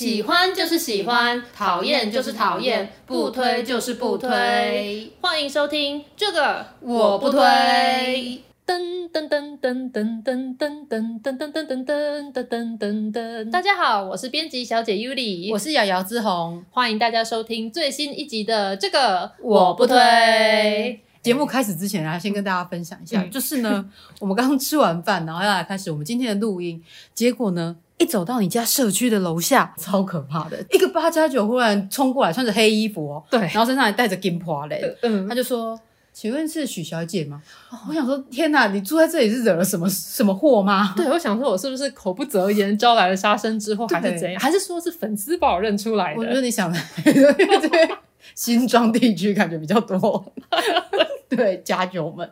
喜欢就是喜欢，讨厌就是讨厌，不推就是不推。欢迎收听这个我不推。噔噔噔噔噔噔噔噔噔噔噔噔噔噔噔噔。大家好，我是编辑小姐 Yuli，我是瑶瑶之红，欢迎大家收听最新一集的这个我不推。节目开始之前啊，先跟大家分享一下，就是呢，我们刚刚吃完饭，然后要来开始我们今天的录音，结果呢。一走到你家社区的楼下，超可怕的！一个八加九忽然冲过来，穿着黑衣服哦，对，然后身上还带着金花嘞，嗯，他就说：“请问是许小姐吗？”哦、我想说：“天哪，你住在这里是惹了什么什么祸吗？”对，我想说，我是不是口不择言招来了杀身之祸，还是怎样？还是说是粉丝把我认出来的？我觉得你想的，因为这边新庄地区感觉比较多，对加九们，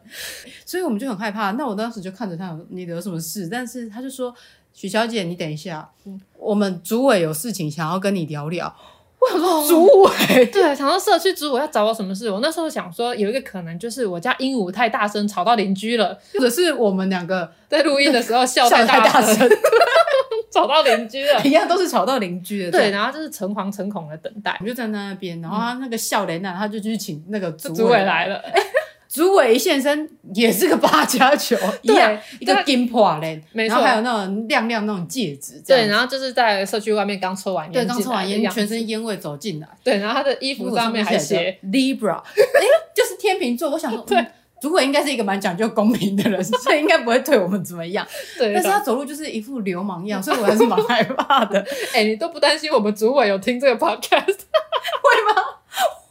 所以我们就很害怕。那我当时就看着他，你惹什么事？但是他就说。许小姐，你等一下，嗯、我们组委有事情想要跟你聊聊。我想说组委，对，想说社区组委要找我什么事？我那时候想说，有一个可能就是我家鹦鹉太大声，吵到邻居了，或者是我们两个在录音的时候笑太大声，吵到邻居了。一样都是吵到邻居的。对，然后就是诚惶诚恐的等待。我就站在那边，然后他那个笑脸呢，他就去请那个组委，来了。欸主委一现身也是个八加九，一样一个金破嘞，然后还有那种亮亮那种戒指，对，然后就是在社区外面刚抽完烟，对，刚抽完烟，全身烟味走进来，对，然后他的衣服上面还写 Libra，哎，就是天秤座。我想说，对，主委应该是一个蛮讲究公平的人，所以应该不会对我们怎么样。对，但是他走路就是一副流氓样，所以我还是蛮害怕的。哎，你都不担心我们主委有听这个 podcast 会吗？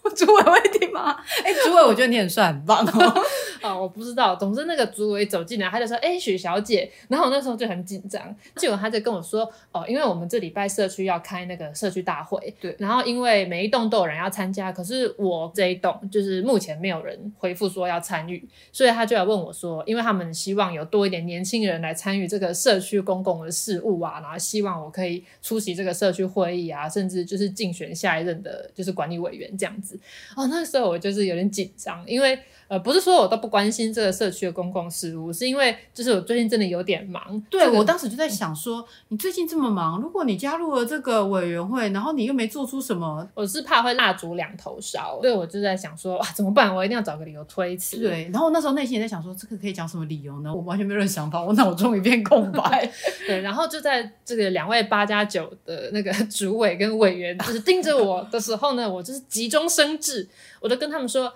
主委会听吗？哎、欸，主委，我觉得你很帅，很棒哦。啊，我不知道。总之，那个组委走进来，他就说：“哎、欸，许小姐。”然后我那时候就很紧张，结果他就跟我说：“哦，因为我们这礼拜社区要开那个社区大会，对。然后因为每一栋都有人要参加，可是我这一栋就是目前没有人回复说要参与，所以他就来问我说：因为他们希望有多一点年轻人来参与这个社区公共的事务啊，然后希望我可以出席这个社区会议啊，甚至就是竞选下一任的就是管理委员这样子。”哦，那时候我就是有点紧张，因为呃，不是说我都不关心这个社区的公共事务，是因为就是我最近真的有点忙。对，这个、我当时就在想说，你最近这么忙，如果你加入了这个委员会，然后你又没做出什么，我是怕会蜡烛两头烧。对，我就在想说，哇，怎么办？我一定要找个理由推辞。对，然后那时候内心也在想说，这个可以讲什么理由呢？我完全没有任何想法，我脑中一片空白。对，然后就在这个两位八加九的那个 主委跟委员就是盯着我的时候呢，我就是急中生智。我就跟他们说，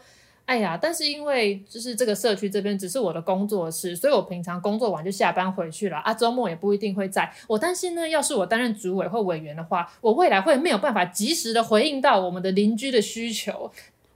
哎呀，但是因为就是这个社区这边只是我的工作室，所以我平常工作完就下班回去了啊，周末也不一定会在。我担心呢，要是我担任组委或委员的话，我未来会没有办法及时的回应到我们的邻居的需求。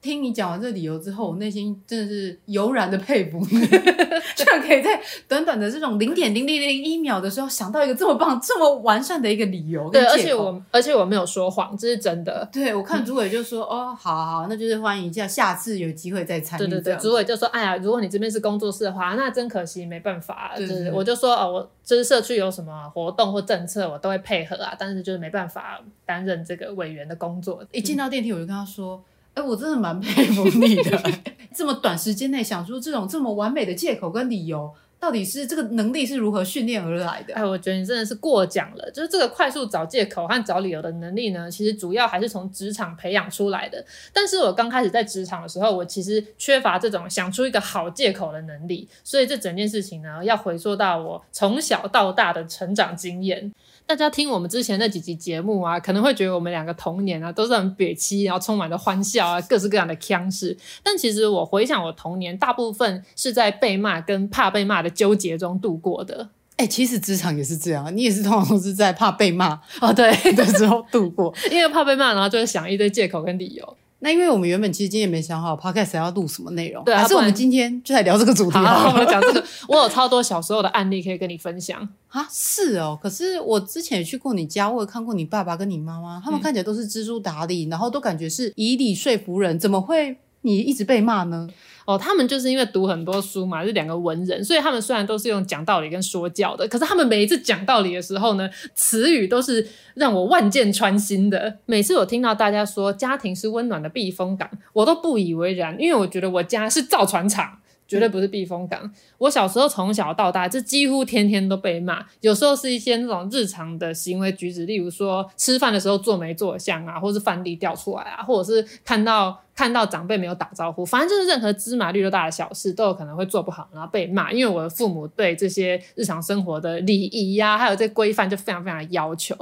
听你讲完这理由之后，我内心真的是油然的佩服你，居然可以在短短的这种零点零零零一秒的时候想到一个这么棒、这么完善的一个理由。对，而且我而且我没有说谎，这是真的。对，我看主委就说：“嗯、哦，好好好，那就是欢迎一下，下次有机会再参与。”对对对，主委就说：“哎呀，如果你这边是工作室的话，那真可惜，没办法。对对对”就是我就说：“哦，我就是社区有什么活动或政策，我都会配合啊，但是就是没办法担任这个委员的工作。”一进到电梯，我就跟他说。哎、我真的蛮佩服你的，这么短时间内想出这种这么完美的借口跟理由，到底是这个能力是如何训练而来的？哎，我觉得你真的是过奖了。就是这个快速找借口和找理由的能力呢，其实主要还是从职场培养出来的。但是我刚开始在职场的时候，我其实缺乏这种想出一个好借口的能力，所以这整件事情呢，要回溯到我从小到大的成长经验。大家听我们之前那几集节目啊，可能会觉得我们两个童年啊都是很憋气，然后充满着欢笑啊，各式各样的腔事。但其实我回想我童年，大部分是在被骂跟怕被骂的纠结中度过的。哎、欸，其实职场也是这样，你也是通常都是在怕被骂哦，对的时候度过，因为怕被骂，然后就会想一堆借口跟理由。那因为我们原本其实今天也没想好 Podcast 要录什么内容，对啊，还是我们今天就来聊这个主题好。好，我们讲这个。我有超多小时候的案例可以跟你分享啊，是哦。可是我之前也去过你家，我有看过你爸爸跟你妈妈，他们看起来都是知书达理，嗯、然后都感觉是以理说服人，怎么会你一直被骂呢？哦，他们就是因为读很多书嘛，是两个文人，所以他们虽然都是用讲道理跟说教的，可是他们每一次讲道理的时候呢，词语都是让我万箭穿心的。每次我听到大家说家庭是温暖的避风港，我都不以为然，因为我觉得我家是造船厂。绝对不是避风港。我小时候从小到大，就几乎天天都被骂。有时候是一些那种日常的行为举止，例如说吃饭的时候坐没坐相啊，或是饭粒掉出来啊，或者是看到。看到长辈没有打招呼，反正就是任何芝麻绿豆大的小事都有可能会做不好，然后被骂。因为我的父母对这些日常生活的礼仪呀，还有这规范就非常非常的要求。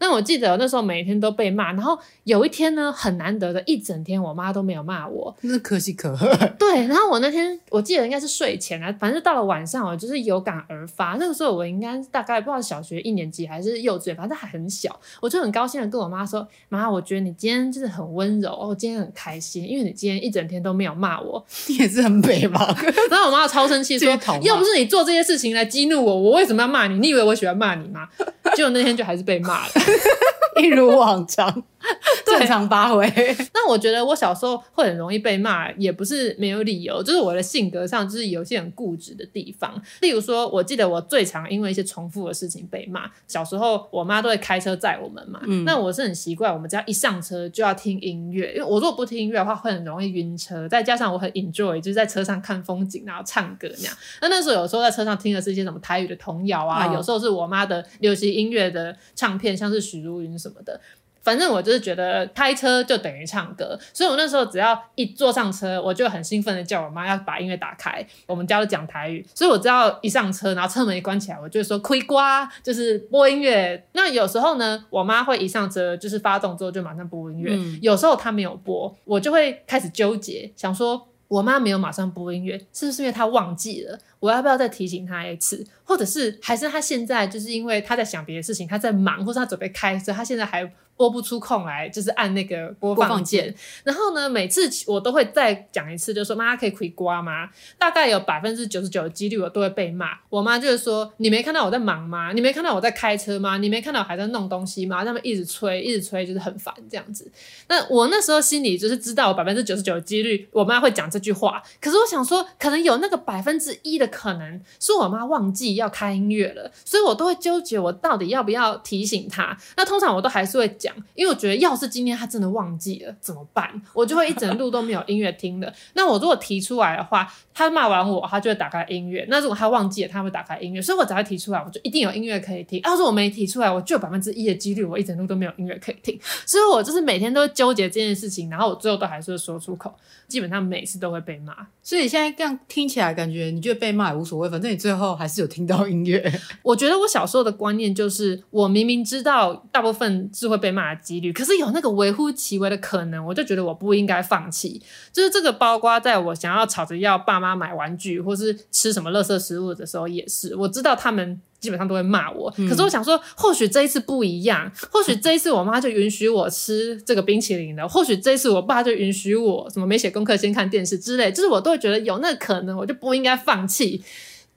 那我记得那时候每天都被骂，然后有一天呢，很难得的一整天，我妈都没有骂我，那可喜可贺。对，然后我那天我记得应该是睡前啊，反正到了晚上，我就是有感而发。那个时候我应该大概不知道小学一年级还是幼稚园，反正还很小，我就很高兴的跟我妈说：“妈，我觉得你今天就是很温柔，我今天很开心。”因为你今天一整天都没有骂我，你也是很北吧？然后我妈超生气，说：“要不是你做这些事情来激怒我，我为什么要骂你？你以为我喜欢骂你吗？”结果那天就还是被骂了，一如往常。正常发挥。那我觉得我小时候会很容易被骂，也不是没有理由，就是我的性格上就是有些很固执的地方。例如说，我记得我最常因为一些重复的事情被骂。小时候我妈都会开车载我们嘛，嗯、那我是很习惯，我们只要一上车就要听音乐，因为我如果不听音乐的话，会很容易晕车。再加上我很 enjoy，就是在车上看风景，然后唱歌那样。那那时候有时候在车上听的是一些什么台语的童谣啊，哦、有时候是我妈的流行音乐的唱片，像是许茹芸什么的。反正我就是觉得开车就等于唱歌，所以我那时候只要一坐上车，我就很兴奋的叫我妈要把音乐打开。我们家都讲台语，所以我只要一上车，然后车门一关起来，我就说开歌，就是播音乐。那有时候呢，我妈会一上车就是发动之后就马上播音乐，嗯、有时候她没有播，我就会开始纠结，想说我妈没有马上播音乐，是不是因为她忘记了？我要不要再提醒他一次？或者是还是他现在就是因为他在想别的事情，他在忙，或是他准备开车，他现在还。拨不出空来，就是按那个播放键。然后呢，每次我都会再讲一次，就说妈妈可以开瓜吗？大概有百分之九十九的几率我都会被骂。我妈就是说，你没看到我在忙吗？你没看到我在开车吗？你没看到我还在弄东西吗？他们一直催，一直催，就是很烦这样子。那我那时候心里就是知道，我百分之九十九的几率我妈会讲这句话。可是我想说，可能有那个百分之一的可能是我妈忘记要开音乐了，所以我都会纠结，我到底要不要提醒她？那通常我都还是会讲。因为我觉得，要是今天她真的忘记了怎么办？我就会一整路都没有音乐听的。那我如果提出来的话，她骂完我，她就会打开音乐。那如果她忘记了，她会打开音乐。所以我只要提出来，我就一定有音乐可以听。要是我没提出来，我就有百分之一的几率，我一整路都没有音乐可以听。所以我就是每天都会纠结这件事情，然后我最后都还是会说出口。基本上每次都会被骂。所以现在这样听起来，感觉你就被骂也无所谓，反正你最后还是有听到音乐。我觉得我小时候的观念就是，我明明知道大部分是会被骂的几率，可是有那个微乎其微的可能，我就觉得我不应该放弃。就是这个，包括在我想要吵着要爸妈买玩具，或是吃什么垃圾食物的时候，也是。我知道他们基本上都会骂我，可是我想说，或许这一次不一样，或许这一次我妈就允许我吃这个冰淇淋了，或许这一次我爸就允许我什么没写功课先看电视之类，就是我都会觉得有那个可能，我就不应该放弃。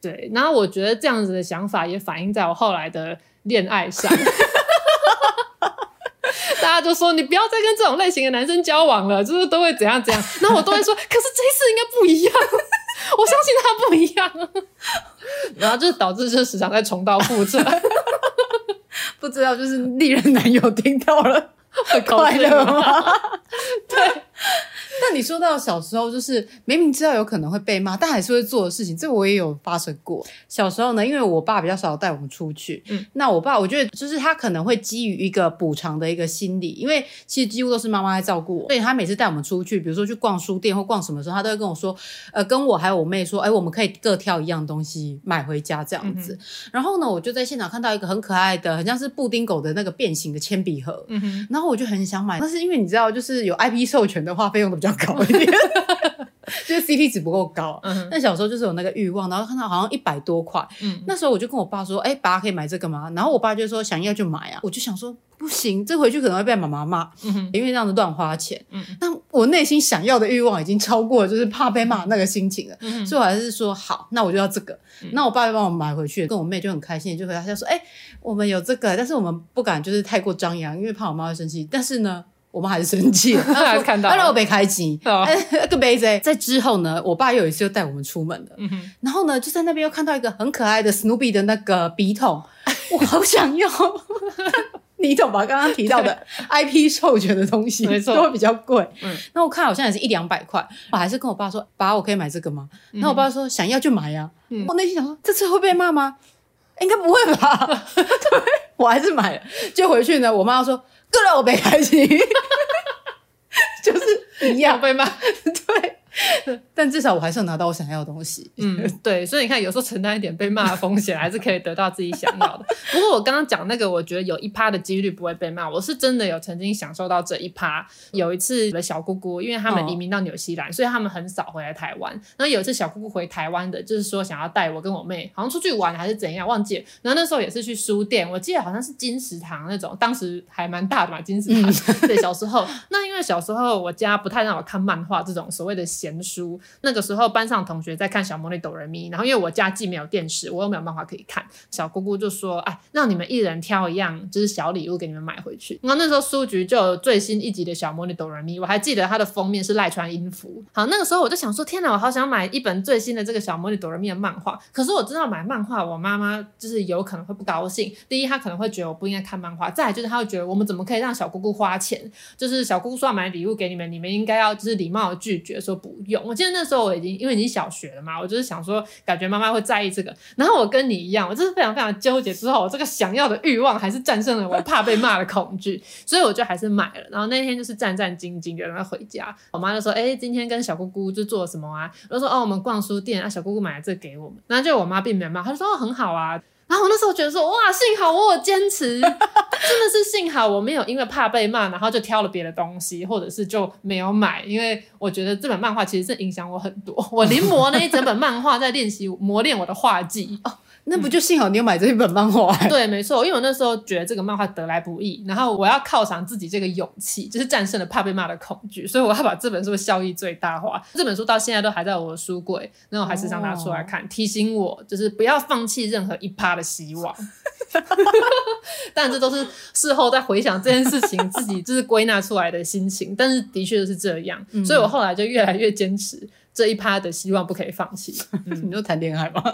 对，然后我觉得这样子的想法也反映在我后来的恋爱上。大家就说，你不要再跟这种类型的男生交往了，就是都会怎样怎样。然后我都会说，可是这一次应该不一样，我相信他不一样。然后就导致就时常在重蹈覆辙。不知道就是利刃男友听到了会快乐吗？对。那你说到小时候，就是明明知道有可能会被骂，但还是会做的事情，这我也有发生过。小时候呢，因为我爸比较少带我们出去，嗯，那我爸我觉得就是他可能会基于一个补偿的一个心理，因为其实几乎都是妈妈在照顾我，所以他每次带我们出去，比如说去逛书店或逛什么时候，他都会跟我说，呃，跟我还有我妹说，哎，我们可以各挑一样东西买回家这样子。嗯、然后呢，我就在现场看到一个很可爱的，很像是布丁狗的那个变形的铅笔盒，嗯哼，然后我就很想买，但是因为你知道，就是有 IP 授权的话，费用较高一点，就是 CP 值不够高。嗯哼，但小时候就是有那个欲望，然后看到好像一百多块，嗯，那时候我就跟我爸说：“哎、欸，爸可以买这个吗？”然后我爸就说：“想要就买啊。”我就想说：“不行，这回去可能会被妈妈骂，嗯，因为这样子乱花钱。”嗯，那我内心想要的欲望已经超过，就是怕被骂那个心情了。嗯，所以我还是说好，那我就要这个。嗯、那我爸就帮我买回去，跟我妹就很开心，就回答他说：“哎、欸，我们有这个，但是我们不敢就是太过张扬，因为怕我妈会生气。但是呢。”我妈还是生气 了，还是看到，让我被开机，那个杯子。在之后呢，我爸又有一次又带我们出门了，嗯、然后呢，就在那边又看到一个很可爱的 Snoopy 的那个笔筒，我好想要。你懂吧？刚刚提到的 IP 授权的东西，没错，都会比较贵。嗯，那我看好像也是一两百块，我还是跟我爸说：“爸，我可以买这个吗？”然后、我爸说：“想要就买呀、啊。嗯”我内心想说：“这次会被骂吗？应该不会吧？”对，我还是买了。就回去呢，我妈说：“哥让我没开心。”就是一样被骂，对。但至少我还是有拿到我想要的东西。嗯，对，所以你看，有时候承担一点被骂的风险，还是可以得到自己想要的。不过我刚刚讲那个，我觉得有一趴的几率不会被骂，我是真的有曾经享受到这一趴。有一次我的小姑姑，因为他们移民到纽西兰，哦、所以他们很少回来台湾。然后有一次小姑姑回台湾的，就是说想要带我跟我妹，好像出去玩还是怎样，忘记了。然后那时候也是去书店，我记得好像是金石堂那种，当时还蛮大的嘛，金石堂。嗯、对，小时候那因为小时候我家不太让我看漫画这种所谓的闲书。那个时候班上同学在看小魔女哆瑞咪，然后因为我家既没有电视，我又没有漫画可以看，小姑姑就说：“哎，让你们一人挑一样，就是小礼物给你们买回去。”然后那时候书局就有最新一集的小魔女哆瑞咪，我还记得它的封面是赖川音符。好，那个时候我就想说：“天哪，我好想买一本最新的这个小魔女哆瑞咪的漫画。”可是我知道买漫画，我妈妈就是有可能会不高兴。第一，她可能会觉得我不应该看漫画；再就是她会觉得我们怎么可以让小姑姑花钱？就是小姑姑说要买礼物给你们，你们应该要就是礼貌拒绝说不用。我记得那时候我已经。因为你小学了嘛，我就是想说，感觉妈妈会在意这个。然后我跟你一样，我就是非常非常纠结。之后我这个想要的欲望还是战胜了我怕被骂的恐惧，所以我就还是买了。然后那天就是战战兢兢的，然后回家，我妈就说：“哎，今天跟小姑姑就做了什么啊？”我就说：“哦，我们逛书店啊，小姑姑买了这个给我们。”然后就我妈并没有骂，她就说：“，很好啊。”然后我那时候觉得说，哇，幸好我有坚持，真的是幸好我没有因为怕被骂，然后就挑了别的东西，或者是就没有买，因为我觉得这本漫画其实是影响我很多。我临摹那一整本漫画，在练习磨练我的画技。那不就幸好你有买这一本漫画？欸？对，没错，因为我那时候觉得这个漫画得来不易，然后我要犒赏自己这个勇气，就是战胜了怕被骂的恐惧，所以我要把这本书的效益最大化。这本书到现在都还在我的书柜，然后我还时常拿出来看，哦，提醒我就是不要放弃任何一趴的希望。但这都是事后再回想这件事情，自己就是归纳出来的心情。但是的确是这样，嗯，所以我后来就越来越坚持这一趴的希望不可以放弃。嗯，你就谈恋爱吗？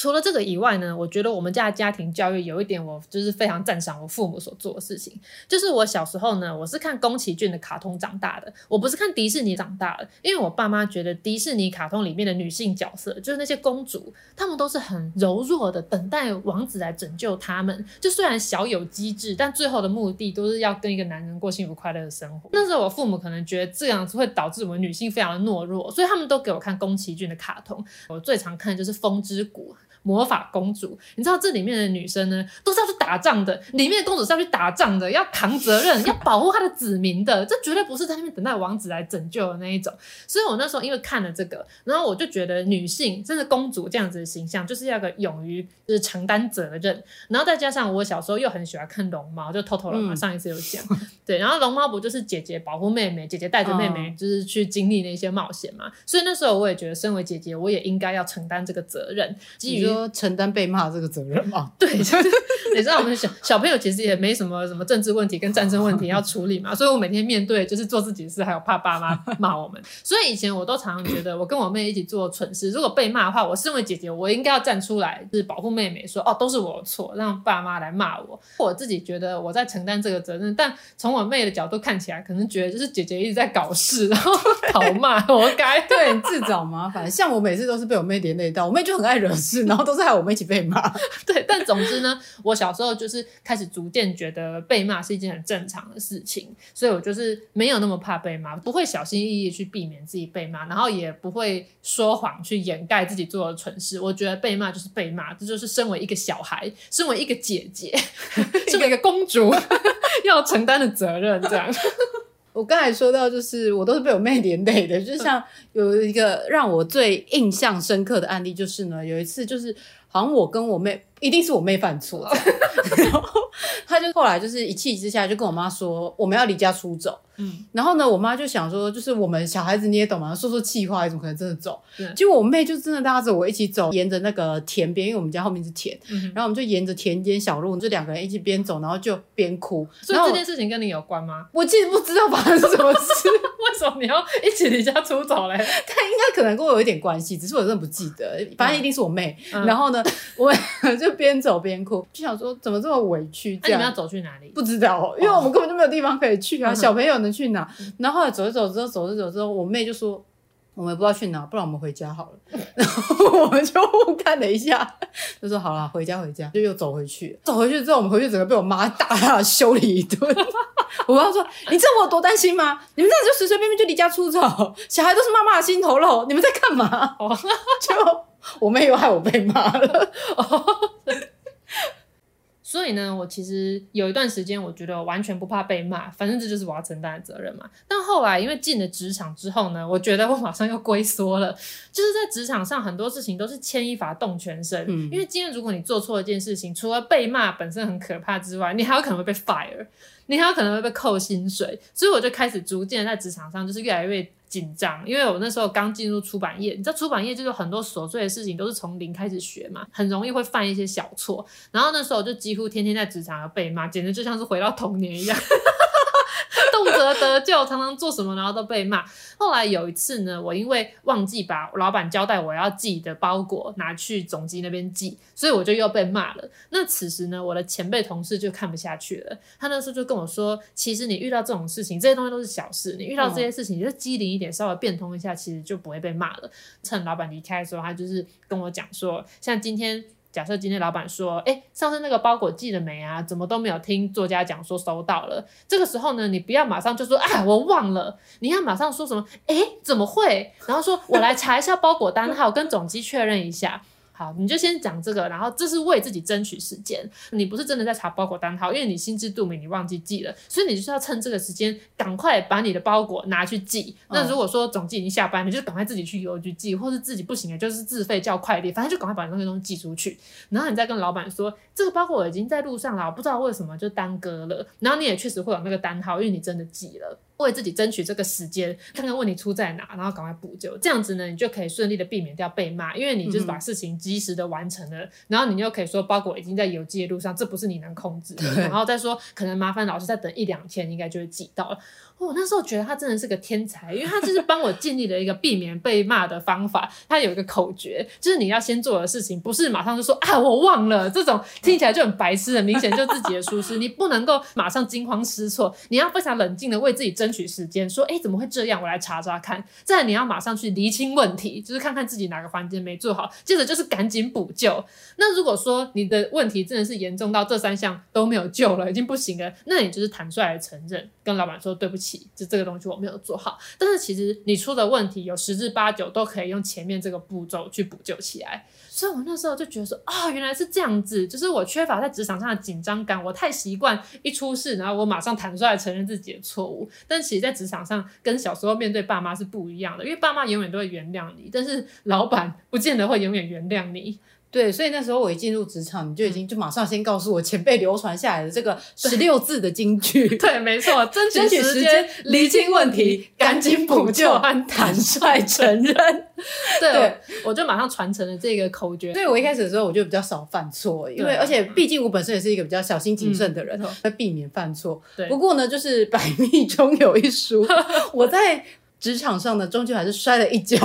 除了这个以外呢，我觉得我们家的家庭教育有一点，我就是非常赞赏我父母所做的事情。就是我小时候呢，我是看宫崎骏的卡通长大的，我不是看迪士尼长大的。因为我爸妈觉得迪士尼卡通里面的女性角色，就是那些公主，她们都是很柔弱的，等待王子来拯救她们。就虽然小有机智，但最后的目的都是要跟一个男人过幸福快乐的生活。那时候我父母可能觉得这样子会导致我们女性非常的懦弱，所以他们都给我看宫崎骏的卡通。我最常看的就是《风之谷》。魔法公主，你知道这里面的女生呢，都是要去打仗的。里面的公主是要去打仗的，要扛责任，要保护她的子民的。这绝对不是在那边等待王子来拯救的那一种。所以我那时候因为看了这个，然后我就觉得女性，甚至公主这样子的形象，就是要个勇于就是承担责任。然后再加上我小时候又很喜欢看龙猫，就偷偷龙猫，上一次有讲，对。然后龙猫不就是姐姐保护妹妹，姐姐带着妹妹就是去经历那些冒险嘛。所以那时候我也觉得，身为姐姐，我也应该要承担这个责任，基于。说承担被骂这个责任吗？对，就是你知道我们小小朋友其实也没什么什么政治问题跟战争问题要处理嘛，所以我每天面对就是做自己的事，还有怕爸妈 骂我们。所以以前我都常常觉得，我跟我妹一起做蠢事，如果被骂的话，我身为姐姐，我应该要站出来，就是保护妹妹说，说哦都是我错，让爸妈来骂我。我自己觉得我在承担这个责任，但从我妹的角度看起来，可能觉得就是姐姐一直在搞事，然后讨骂，活该，对，自找麻烦。像我每次都是被我妹连累到，我妹就很爱惹事，然后都是害我。我们一起被骂，对，但总之呢，我小时候就是开始逐渐觉得被骂是一件很正常的事情，所以我就是没有那么怕被骂，不会小心翼翼去避免自己被骂，然后也不会说谎去掩盖自己做的蠢事。我觉得被骂就是被骂，这就是身为一个小孩，身为一个姐姐 身为一个公主要承担的责任。这样，我刚才说到，就是我都是被我妹连累的，就像有一个让我最印象深刻的案例，就是呢，有一次就是。好像我跟我妹，一定是我妹犯错，然后他就后来就是一气之下就跟我妈说，我们要离家出走。嗯，然后呢，我妈就想说，就是我们小孩子你也懂嘛，说说气话，怎么可能真的走？对结果我妹就真的拉着我一起走，沿着那个田边，因为我们家后面是田，嗯、然后我们就沿着田间小路，就两个人一起边走，然后就边哭。所以这件事情跟你有关吗？我其实不知道发生什么事，为什么你要一起离家出走嘞？他应该可能跟我有一点关系，只是我真的不记得，反正一定是我妹。嗯、然后呢，我 就边走边哭，就想说怎么这么委屈？那、啊、你们要走去哪里？不知道，因为我们根本就没有地方可以去啊，哦、小朋友能去哪？然后后来走着走着之后，走着走着之后，我妹就说：“我们也不知道去哪，不然我们回家好了。”然后我们就看了一下，就说：“好了，回家回家。”就又走回去。走回去之后，我们回去整个被我妈大大修理一顿。我妈说：“你知道我有多担心吗？你们这样就随随便便就离家出走，小孩都是妈妈的心头肉，你们在干嘛？” 就我妹又害我被骂了。所以呢，我其实有一段时间，我觉得我完全不怕被骂，反正这就是我要承担的责任嘛。但后来因为进了职场之后呢，我觉得我马上又龟缩了，就是在职场上很多事情都是牵一发动全身。嗯，因为今天如果你做错一件事情，除了被骂本身很可怕之外，你还有可能会被 fire，你还有可能会被扣薪水。所以我就开始逐渐在职场上就是越来越。紧张，因为我那时候刚进入出版业，你知道出版业就是很多琐碎的事情都是从零开始学嘛，很容易会犯一些小错。然后那时候就几乎天天在职场要被骂，简直就像是回到童年一样。动辄得咎，常常做什么然后都被骂。后来有一次呢，我因为忘记把老板交代我要寄的包裹拿去总机那边寄，所以我就又被骂了。那此时呢，我的前辈同事就看不下去了，他那时候就跟我说：“其实你遇到这种事情，这些东西都是小事，你遇到这些事情，你就机灵一点，稍微变通一下，其实就不会被骂了。”趁老板离开的时候，他就是跟我讲说：“像今天。”假设今天老板说，哎，上次那个包裹寄了没啊？怎么都没有听作家讲说收到了。这个时候呢，你不要马上就说啊，我忘了。你要马上说什么？哎，怎么会？然后说我来查一下包裹单号，跟总机确认一下。好，你就先讲这个，然后这是为自己争取时间。你不是真的在查包裹单号，因为你心知肚明，你忘记寄了，所以你就是要趁这个时间赶快把你的包裹拿去寄。那如果说总计已经下班，你就赶快自己去邮局寄，或是自己不行了，就是自费叫快递，反正就赶快把那些东西寄出去。然后你再跟老板说，这个包裹已经在路上了，我不知道为什么就耽搁了。然后你也确实会有那个单号，因为你真的寄了。为自己争取这个时间，看看问题出在哪，然后赶快补救。这样子呢，你就可以顺利的避免掉被骂，因为你就是把事情及时的完成了。嗯、然后你又可以说包裹已经在邮寄的路上，这不是你能控制的。然后再说可能麻烦老师再等一两天，应该就会寄到了。我、那时候觉得他真的是个天才，因为他就是帮我建立了一个避免被骂的方法。他有一个口诀，就是你要先做的事情，不是马上就说啊我忘了，这种听起来就很白痴，很明显就自己的疏失。你不能够马上惊慌失措，你要非常冷静的为自己争取时间，说哎怎么会这样？我来查查看。再你要马上去厘清问题，就是看看自己哪个环节没做好，接着就是赶紧补救。那如果说你的问题真的是严重到这三项都没有救了，已经不行了，那你就是坦率的承认，跟老板说对不起就这个东西我没有做好，但是其实你出的问题有十之八九都可以用前面这个步骤去补救起来，所以我那时候就觉得说，啊、哦，原来是这样子，就是我缺乏在职场上的紧张感，我太习惯一出事，然后我马上坦率承认自己的错误，但其实，在职场上跟小时候面对爸妈是不一样的，因为爸妈永远都会原谅你，但是老板不见得会永远原谅你。对，所以那时候我一进入职场，你就已经就马上先告诉我前辈流传下来的这个十六字的金句。对，没错，争取时间，厘清问题，赶紧补救和坦率 承认。对，对我就马上传承了这个口诀。对，我一开始的时候，我就比较少犯错，因为而且毕竟我本身也是一个比较小心谨慎的人，会、嗯、避免犯错。对，不过呢，就是百密中有一疏，我在职场上呢，终究还是摔了一跤。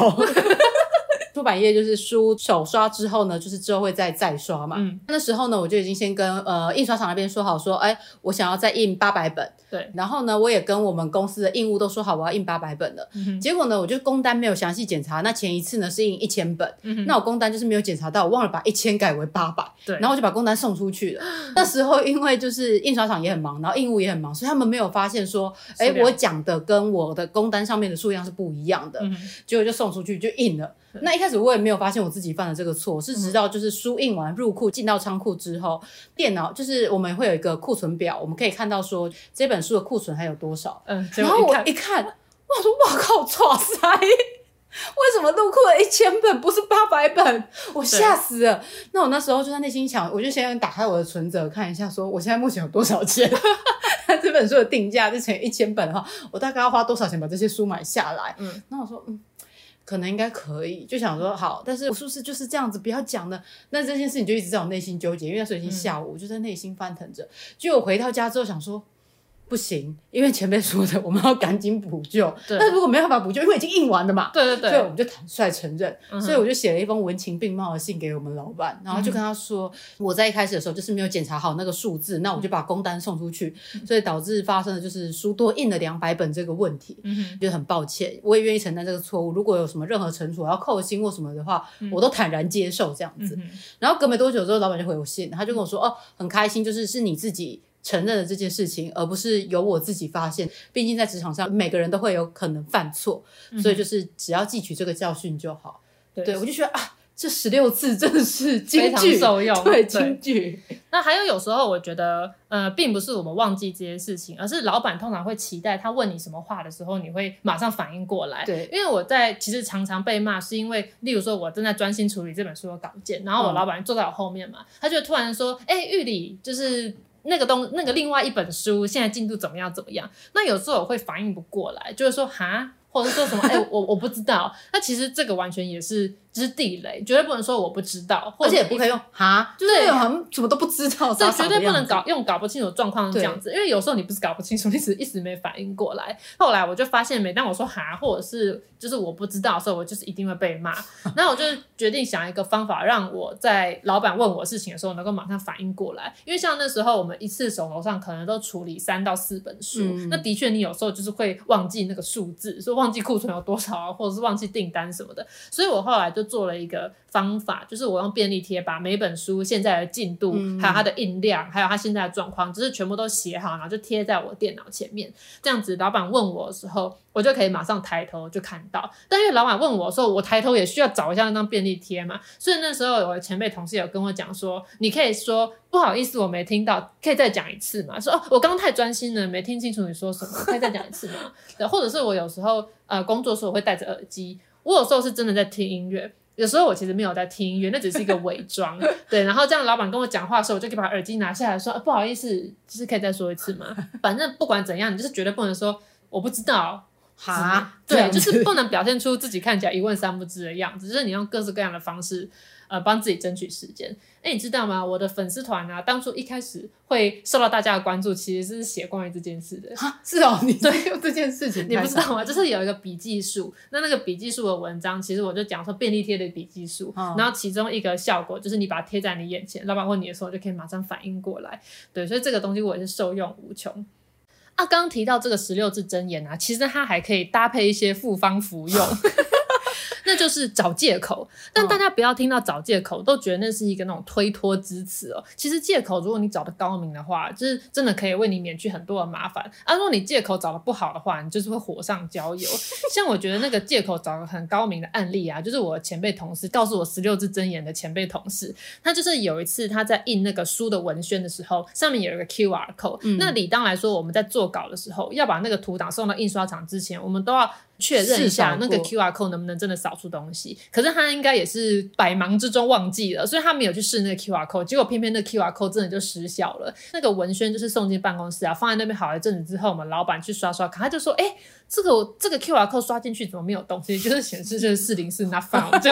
出版业就是书首刷之后呢，就是之后会再再刷嘛。嗯，那时候呢，我就已经先跟呃印刷厂那边说好说，说哎，我想要再印八百本。对，然后呢，我也跟我们公司的印务都说好，我要印八百本了。嗯、结果呢，我就工单没有详细检查，那前一次呢是印一千本，嗯、那我工单就是没有检查到，我忘了把一千改为八百。对，然后我就把工单送出去了。那时候因为就是印刷厂也很忙，然后印务也很忙，所以他们没有发现说，哎，我讲的跟我的工单上面的数量是不一样的。嗯、结果就送出去就印了。那一开始我也没有发现我自己犯了这个错，是直到就是书印完入库进到仓库之后，电脑就是我们会有一个库存表，我们可以看到说这本书的库存还有多少。嗯，然后我一看，我，说哇靠，哇塞，为什么入库了一千本，不是八百本？我吓死了。那我那时候就在内心想，我就先打开我的存折看一下，说我现在目前有多少钱？那 这本书的定价就乘以一千本的话，我大概要花多少钱把这些书买下来？嗯，那我说，嗯，可能应该可以，就想说好，但是我是不是就是这样子不要讲呢？那这件事情就一直在我内心纠结，因为那时候已经下午，我就在内心翻腾着。就我回到家之后想说。不行，因为前辈说的，我们要赶紧补救。但如果没办法补救，因为已经印完了嘛。对对对。所以我们就坦率承认。嗯、所以我就写了一封文情并茂的信给我们老板，然后就跟他说，嗯、我在一开始的时候就是没有检查好那个数字，那我就把工单送出去，嗯、所以导致发生的就是书多印了两百本这个问题。嗯哼。就很抱歉，我也愿意承担这个错误。如果有什么任何惩处要扣薪或什么的话，嗯、我都坦然接受这样子。嗯、然后隔没多久之后，老板就回我信，他就跟我说，哦，很开心，就是是你自己。承认了这件事情，而不是由我自己发现。毕竟在职场上，每个人都会有可能犯错，嗯、所以就是只要汲取这个教训就好。对，对我就觉得啊，这十六字真的是金句，非常受用。对，金句。那还有有时候，我觉得呃，并不是我们忘记这些事情，而是老板通常会期待他问你什么话的时候，你会马上反应过来。对，因为我在其实常常被骂，是因为例如说我正在专心处理这本书的稿件，然后我老板坐在我后面嘛，嗯、他就突然说：“哎、欸，玉里，就是。”那个东，那个另外一本书现在进度怎么样？怎么样？那有时候我会反应不过来，就是说哈，或者说什么？哎、我我不知道。那其实这个完全也是。是地雷，绝对不能说我不知道，而且也不可以用哈，就是好像什么都不知道。这绝对不能搞用搞不清楚状况这样子，因为有时候你不是搞不清楚，你只是一时没反应过来。后来我就发现，每当我说哈，或者是就是我不知道的时候，我就是一定会被骂。然后我就决定想一个方法，让我在老板问我事情的时候，能够马上反应过来。因为像那时候我们一次手头上可能都处理三到四本书，嗯、那的确你有时候就是会忘记那个数字，说忘记库存有多少啊，或者是忘记订单什么的。所以我后来就做了一个。方法就是我用便利贴把每本书现在的进度，嗯、还有它的印量，还有它现在的状况，就是全部都写好，然后就贴在我电脑前面。这样子，老板问我的时候，我就可以马上抬头就看到。但因为老板问我的时候，我抬头也需要找一下那张便利贴嘛，所以那时候我的前辈同事有跟我讲说，你可以说不好意思，我没听到，可以再讲一次嘛？说哦，我刚刚太专心了，没听清楚你说什么，可以再讲一次吗？对，或者是我有时候呃工作的时候我会戴着耳机，我有时候是真的在听音乐。有时候我其实没有在听音乐，那只是一个伪装，对。然后这样老板跟我讲话的时候，我就可以把耳机拿下来说，啊，不好意思，就是可以再说一次吗？反正不管怎样，你就是绝对不能说我不知道，哈，对，就是不能表现出自己看起来一问三不知的样子，就是你用各式各样的方式。呃，帮自己争取时间。哎，你知道吗？我的粉丝团啊，当初一开始会受到大家的关注，其实是写关于这件事的。是哦，你对这件事情，你不知道吗？就是有一个笔记术。那那个笔记术的文章，其实我就讲说便利贴的笔记术。哦、然后其中一个效果就是你把它贴在你眼前，老板问你的时候，就可以马上反应过来。对，所以这个东西我也是受用无穷。啊，刚刚提到这个十六字真言啊，其实它还可以搭配一些复方服用。那就是找借口，但大家不要听到找借口都觉得那是一个那种推脱之词哦。其实借口，如果你找的高明的话，就是真的可以为你免去很多的麻烦。啊，如果你借口找的不好的话，你就是会火上浇油。像我觉得那个借口找个很高明的案例啊，就是我前辈同事告诉我十六字真言的前辈同事，他就是有一次他在印那个书的文宣的时候，上面有一个 QR code。嗯，那理当来说，我们在做稿的时候要把那个图档送到印刷厂之前，我们都要。确认一下那个 QR code 能不能真的扫出东西，可是他应该也是百忙之中忘记了，所以他没有去试那个 QR code，结果偏偏那 QR code 真的就失效了。那个文宣就是送进办公室啊，放在那边好一阵子之后，我们老板去刷刷卡，他就说：“哎、欸，这个这个 QR code 刷进去怎么没有东西？就是显示就是四零四 not found。”对。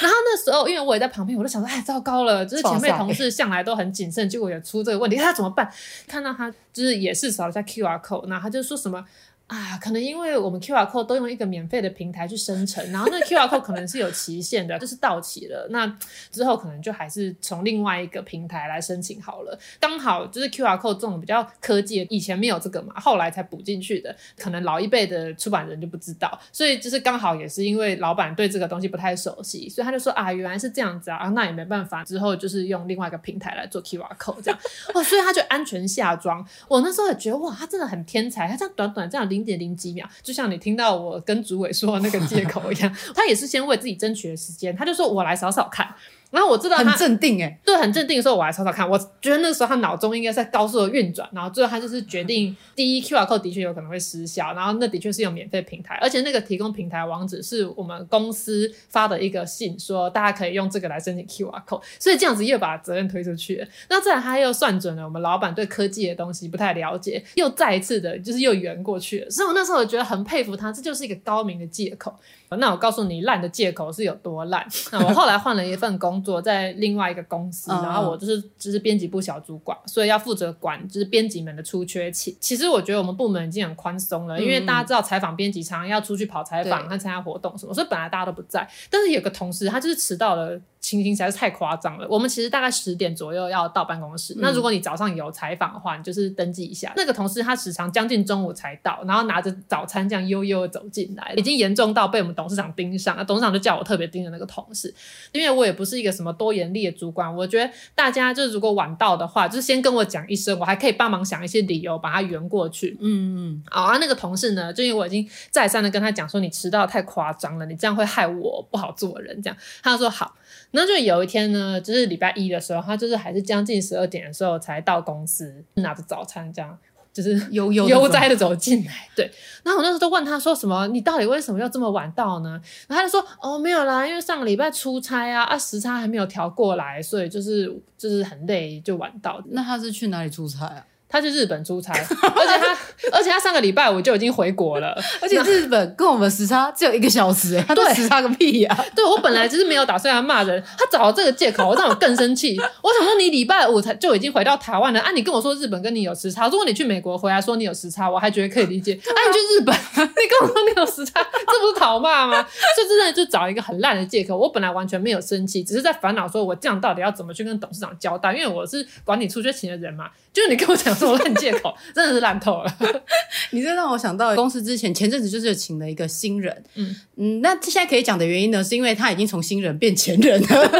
然后那时候因为我也在旁边，我就想说：“哎，糟糕了，就是前辈同事向来都很谨慎，结果也出这个问题，他怎么办？”看到他就是也是扫了一下 QR code，然后他就说什么。啊，可能因为我们 QR code 都用一个免费的平台去生成，然后那 QR code 可能是有期限的，就是到期了，那之后可能就还是从另外一个平台来申请好了。刚好就是 QR code 这种比较科技，以前没有这个嘛，后来才补进去的，可能老一辈的出版人就不知道，所以就是刚好也是因为老板对这个东西不太熟悉，所以他就说啊，原来是这样子啊，那也没办法，之后就是用另外一个平台来做 QR code 这样，哇，所以他就安全下装。我那时候也觉得哇，他真的很天才，他这样短短这样零零点零几秒，就像你听到我跟主委说的那个借口一样，他也是先为自己争取了时间，他就说：“我来扫扫看。”然后我知道他很镇定哎，对，很镇定的时候我还查查看，我觉得那时候他脑中应该在高速的运转，然后最后他就是决定，第一 QR code 的确有可能会失效，然后那的确是有免费平台，而且那个提供平台网址是我们公司发的一个信，说大家可以用这个来申请 QR code，所以这样子又把责任推出去了。那再来他又算准了我们老板对科技的东西不太了解，又再一次的就是又圆过去了。所以我那时候我觉得很佩服他，这就是一个高明的借口。那我告诉你，烂的借口是有多烂。那我后来换了一份工作，在另外一个公司，然后我就是就是编辑部小主管，所以要负责管就是编辑们的出缺勤。其实我觉得我们部门已经很宽松了，因为大家知道采访编辑常常要出去跑采访和参加活动什么，所以本来大家都不在。但是有个同事他就是迟到了。情形实在是太夸张了。我们其实大概十点左右要到办公室。嗯、那如果你早上有采访的话，你就是登记一下。那个同事他时常将近中午才到，然后拿着早餐这样悠悠的走进来，已经严重到被我们董事长盯上。那董事长就叫我特别盯着那个同事，因为我也不是一个什么多严厉的主管。我觉得大家就是如果晚到的话，就是先跟我讲一声，我还可以帮忙想一些理由把他圆过去。嗯嗯。好啊，那个同事呢，就因为我已经再三的跟他讲说，你迟到太夸张了，你这样会害我不好做人。这样，他就说好。然后就有一天呢，就是礼拜一的时候，他就是还是将近十二点的时候才到公司，拿着早餐这样，就是悠悠悠哉的走进来。对，然后我那时候都问他说什么，你到底为什么要这么晚到呢？然后他就说哦，没有啦，因为上个礼拜出差啊，啊时差还没有调过来，所以就是就是很累就晚到。那他是去哪里出差啊？他去日本出差，而且他，而且他上个礼拜五就已经回国了，而且日本跟我们时差只有一个小时，哎，他对时差个屁呀！对，我本来就是没有打算要骂人，他找了这个借口，我让我更生气。我想说，你礼拜五才就已经回到台湾了，啊，你跟我说日本跟你有时差，如果你去美国回来说你有时差，我还觉得可以理解。啊，你去日本，你跟我说你有时差，这不是讨骂吗？就真的就找一个很烂的借口。我本来完全没有生气，只是在烦恼说，我这样到底要怎么去跟董事长交代？因为我是管理出缺勤的人嘛，就是你跟我讲。说烂借口，真的是烂透了。你这让我想到公司之前前阵子就是有请了一个新人，嗯嗯，那现在可以讲的原因呢，是因为他已经从新人变前人了。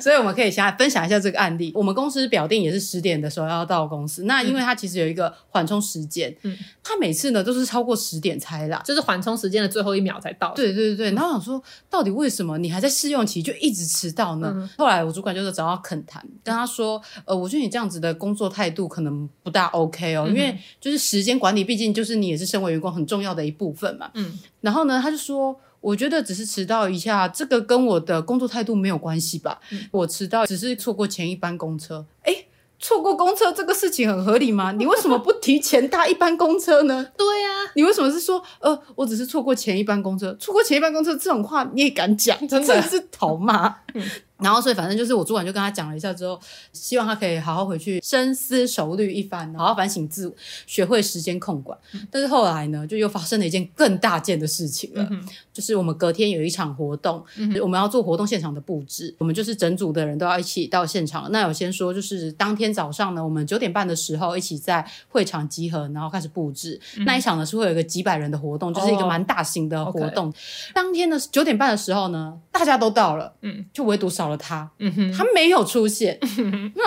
所以我们可以先来分享一下这个案例。我们公司表定也是十点的时候要到公司，那因为他其实有一个缓冲时间，嗯，他每次呢都是超过十点才来，就是缓冲时间的最后一秒才到。对对对对，然后我想说，到底为什么你还在试用期就一直迟到呢？嗯、后来我主管就是找到肯谈，跟他说，呃，我觉得你这样子的工作态度可能不大 OK 哦，嗯、因为就是时间管理，毕竟就是你也是身为员工很重要的一部分嘛。嗯，然后呢，他就说。我觉得只是迟到一下，这个跟我的工作态度没有关系吧？嗯、我迟到只是错过前一班公车。诶，错过公车这个事情很合理吗？你为什么不提前搭一班公车呢？对呀、啊，你为什么是说呃，我只是错过前一班公车？错过前一班公车这种话你也敢讲？真的是讨骂。嗯然后，所以反正就是我主管就跟他讲了一下之后，希望他可以好好回去深思熟虑一番，好好反省自我，学会时间控管。嗯、但是后来呢，就又发生了一件更大件的事情了，嗯、就是我们隔天有一场活动，嗯、我们要做活动现场的布置，我们就是整组的人都要一起到现场。那有先说，就是当天早上呢，我们九点半的时候一起在会场集合，然后开始布置。嗯、那一场呢是会有一个几百人的活动，就是一个蛮大型的活动。哦 okay、当天呢九点半的时候呢，大家都到了，嗯，就唯独少。了他，嗯哼，他没有出现。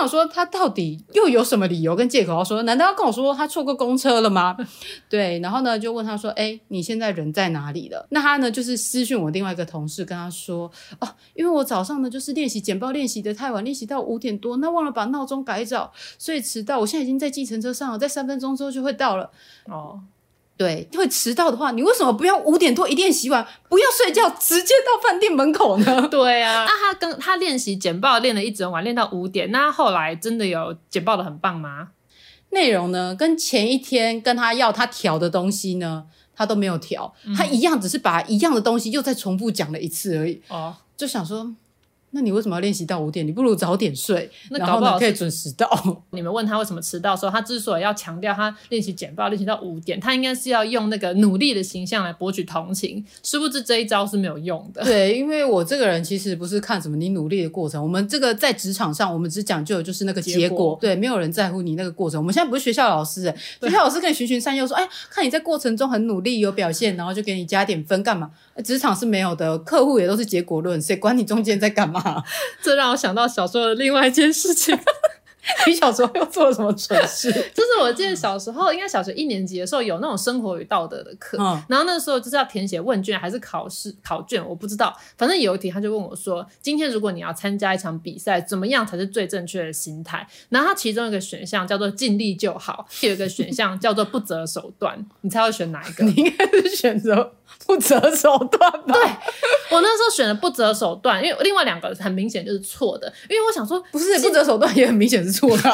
我说他到底又有什么理由跟借口？要说难道要跟我说他错过公车了吗？对，然后呢就问他说：“哎，你现在人在哪里了？”那他呢就是私讯我另外一个同事，跟他说：“哦，因为我早上呢就是练习简报练习的太晚，练习到五点多，那忘了把闹钟改早，所以迟到。我现在已经在计程车上了，在三分钟之后就会到了。”哦。对，会迟到的话，你为什么不要五点多一定洗碗，不要睡觉，直接到饭店门口呢？对啊，那 他跟他练习简报练了一整晚，练到五点，那后来真的有简报的很棒吗？内容呢，跟前一天跟他要他调的东西呢，他都没有调，嗯、他一样，只是把一样的东西又再重复讲了一次而已。哦，就想说。那你为什么要练习到五点？你不如早点睡，那搞不好可以准时到。你们问他为什么迟到的时候，他之所以要强调他练习简报练习到五点，他应该是要用那个努力的形象来博取同情。殊不知这一招是没有用的。对，因为我这个人其实不是看什么你努力的过程，我们这个在职场上，我们只讲究的就是那个结果。结果对，没有人在乎你那个过程。我们现在不是学校老师，学校老师可以循循善诱，说，哎，看你在过程中很努力有表现，然后就给你加点分，干嘛？职场是没有的，客户也都是结果论，谁管你中间在干嘛？这让我想到小时候的另外一件事情。你小时候又做了什么蠢事？就是我记得小时候，应该小学一年级的时候有那种生活与道德的课，嗯、然后那时候就是要填写问卷还是考试考卷，我不知道。反正有一题他就问我说：“今天如果你要参加一场比赛，怎么样才是最正确的心态？”然后他其中一个选项叫做“尽力就好”，有一个选项叫做“不择手段”。你猜我选哪一个？你应该是选择不择手段吧？对，我那时候选了不择手段，因为另外两个很明显就是错的。因为我想说，不是不择手段也很明显是错的。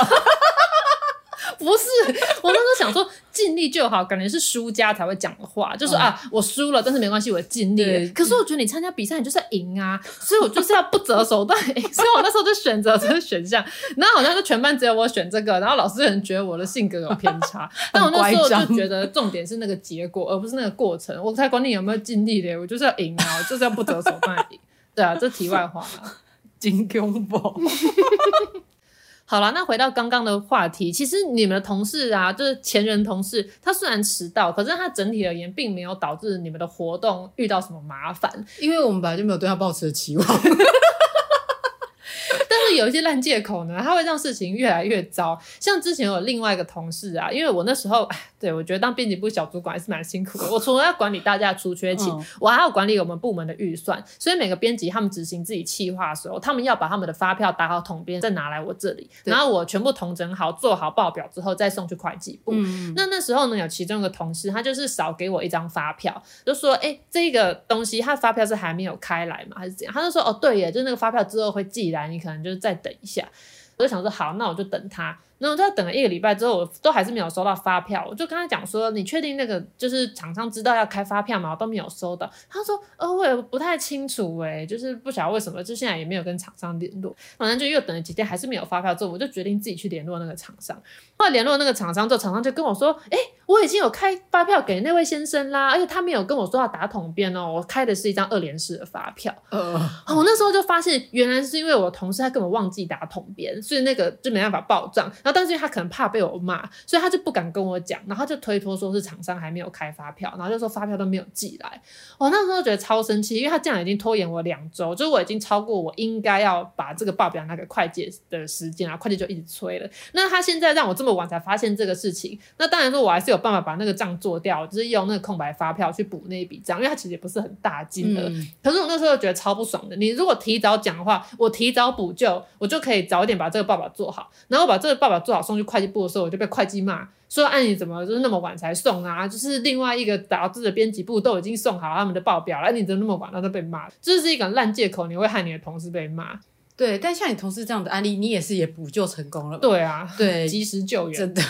不是，我那时候想说尽力就好，感觉是输家才会讲的话，就是、嗯、啊，我输了，但是没关系，我尽力了。可是我觉得你参加比赛，你就是要赢啊，所以我就是要不择手段赢。所以我那时候就选择这个选项，然后好像是全班只有我选这个，然后老师可能觉得我的性格有偏差，但我那时候就觉得重点是那个结果，而不是那个过程。我才管你有没有尽力嘞，我就是要赢啊，我就是要不择手段赢。对啊，这题外话了，金恐怖。好了，那回到刚刚的话题，其实你们的同事啊，就是前任同事，他虽然迟到，可是他整体而言并没有导致你们的活动遇到什么麻烦，因为我们本来就没有对他抱持的期望。但是有一些烂借口呢，他会让事情越来越糟。像之前有另外一个同事啊，因为我那时候，对我觉得当编辑部小主管还是蛮辛苦的。我除了要管理大家的出缺勤，嗯、我还要管理我们部门的预算。所以每个编辑他们执行自己企划的时候，他们要把他们的发票打好统编，再拿来我这里，然后我全部统整好，做好报表之后，再送去会计部。嗯、那那时候呢，有其中一个同事，他就是少给我一张发票，就说：“哎、欸，这个东西他的发票是还没有开来嘛？还是怎样？”他就说：“哦，对耶，就是那个发票之后会寄来，你可能就再等一下。”我就想说：“好，那我就等他。”然后在等了一个礼拜之后，我都还是没有收到发票。我就跟他讲说：“你确定那个就是厂商知道要开发票吗？我都没有收到。”他说：“呃，我也不太清楚哎，就是不晓得为什么，就现在也没有跟厂商联络。反正就又等了几天，还是没有发票。之后我就决定自己去联络那个厂商。后来联络那个厂商之后，厂商就跟我说：‘哎，我已经有开发票给那位先生啦，而且他没有跟我说要打统编哦，我开的是一张二联式的发票。’呃，我那时候就发现，原来是因为我同事他根本忘记打统编，所以那个就没办法报账。然后，但是他可能怕。被我骂，所以他就不敢跟我讲，然后就推脱说是厂商还没有开发票，然后就说发票都没有寄来。我那时候觉得超生气，因为他这样已经拖延我两周，就是我已经超过我应该要把这个报表拿给会计的时间然后，会计就一直催了。那他现在让我这么晚才发现这个事情，那当然说我还是有办法把那个账做掉，就是用那个空白发票去补那一笔账，因为它其实也不是很大金额。嗯、可是我那时候觉得超不爽的，你如果提早讲的话，我提早补救，我就可以早一点把这个报表做好，然后把这个报表做好送去会计部的时候，我就被会计骂说：“按你怎么就是那么晚才送啊？就是另外一个杂志的编辑部都已经送好他们的报表了，你怎么那么晚，然后就被骂？这是一个烂借口，你会害你的同事被骂。对，但像你同事这样的案例，你也是也补救成功了。对啊，对，及时救援，真的。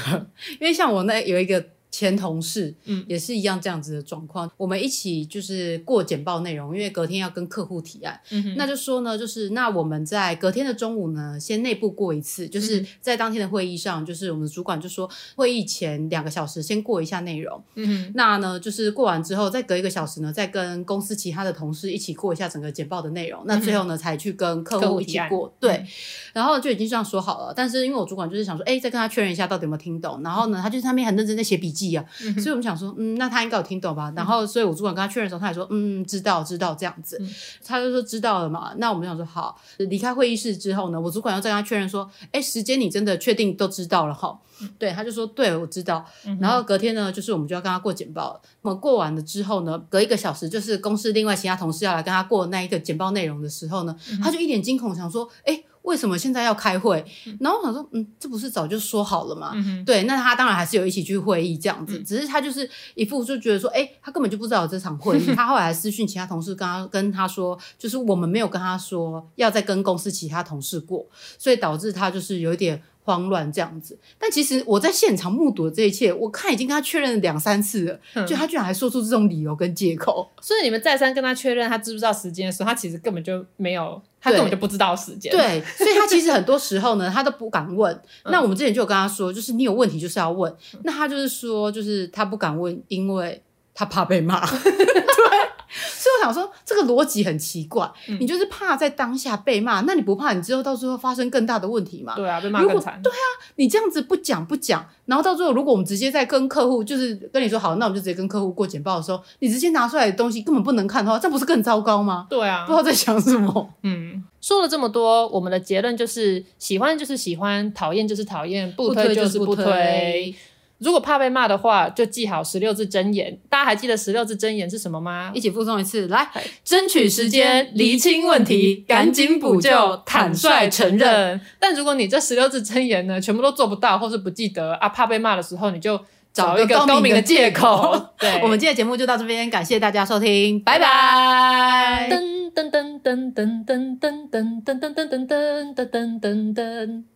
因为像我那有一个。”前同事，嗯，也是一样这样子的状况。嗯、我们一起就是过简报内容，因为隔天要跟客户提案，嗯哼，那就说呢，就是那我们在隔天的中午呢，先内部过一次，就是在当天的会议上，就是我们的主管就说，会议前两个小时先过一下内容，嗯哼，那呢就是过完之后，再隔一个小时呢，再跟公司其他的同事一起过一下整个简报的内容，那最后呢才去跟客户一起过，对，嗯、然后就已经这样说好了。但是因为我主管就是想说，哎，再跟他确认一下到底有没有听懂，然后呢，他就上面很认真在写笔记。啊，嗯、所以我们想说，嗯，那他应该有听懂吧？然后，所以我主管跟他确认的时候，他也说，嗯，知道，知道这样子。嗯、他就说知道了嘛。那我们想说，好，离开会议室之后呢，我主管又再跟他确认说，哎，时间你真的确定都知道了哈？嗯、对，他就说，对，我知道。嗯、然后隔天呢，就是我们就要跟他过简报了。那么过完了之后呢，隔一个小时，就是公司另外其他同事要来跟他过那一个简报内容的时候呢，嗯、他就一脸惊恐，想说，哎。为什么现在要开会？然后我想说，嗯，这不是早就说好了吗？嗯、对，那他当然还是有一起去会议这样子，嗯、只是他就是一副就觉得说，哎，他根本就不知道有这场会议。他后来还私讯其他同事，跟他跟他说，就是我们没有跟他说要再跟公司其他同事过，所以导致他就是有一点。慌乱这样子，但其实我在现场目睹了这一切，我看已经跟他确认了两三次了，嗯、就他居然还说出这种理由跟借口。所以你们再三跟他确认他知不知道时间的时候，他其实根本就没有，他根本就不知道时间。对，所以他其实很多时候呢，他都不敢问。嗯、那我们之前就有跟他说，就是你有问题就是要问。嗯、那他就是说，就是他不敢问，因为他怕被骂。对。所以我想说，这个逻辑很奇怪。嗯、你就是怕在当下被骂，那你不怕你之后到最后发生更大的问题吗？对啊，被骂更惨。对啊，你这样子不讲不讲，然后到最后，如果我们直接在跟客户，就是跟你说好，那我们就直接跟客户过简报的时候，你直接拿出来的东西根本不能看的话，这不是更糟糕吗？对啊，不知道在想什么。嗯，说了这么多，我们的结论就是：喜欢就是喜欢，讨厌就是讨厌，不推就是不推。不推如果怕被骂的话，就记好十六字真言。大家还记得十六字真言是什么吗？一起复诵一次，来，争取时间，厘清问题，赶紧补救，坦率承认。但如果你这十六字真言呢，全部都做不到，或是不记得啊，怕被骂的时候，你就找一个高明的借口。对，我们今天的节目就到这边，感谢大家收听，拜拜。噔噔噔噔噔噔噔噔噔噔噔噔噔噔噔。噔噔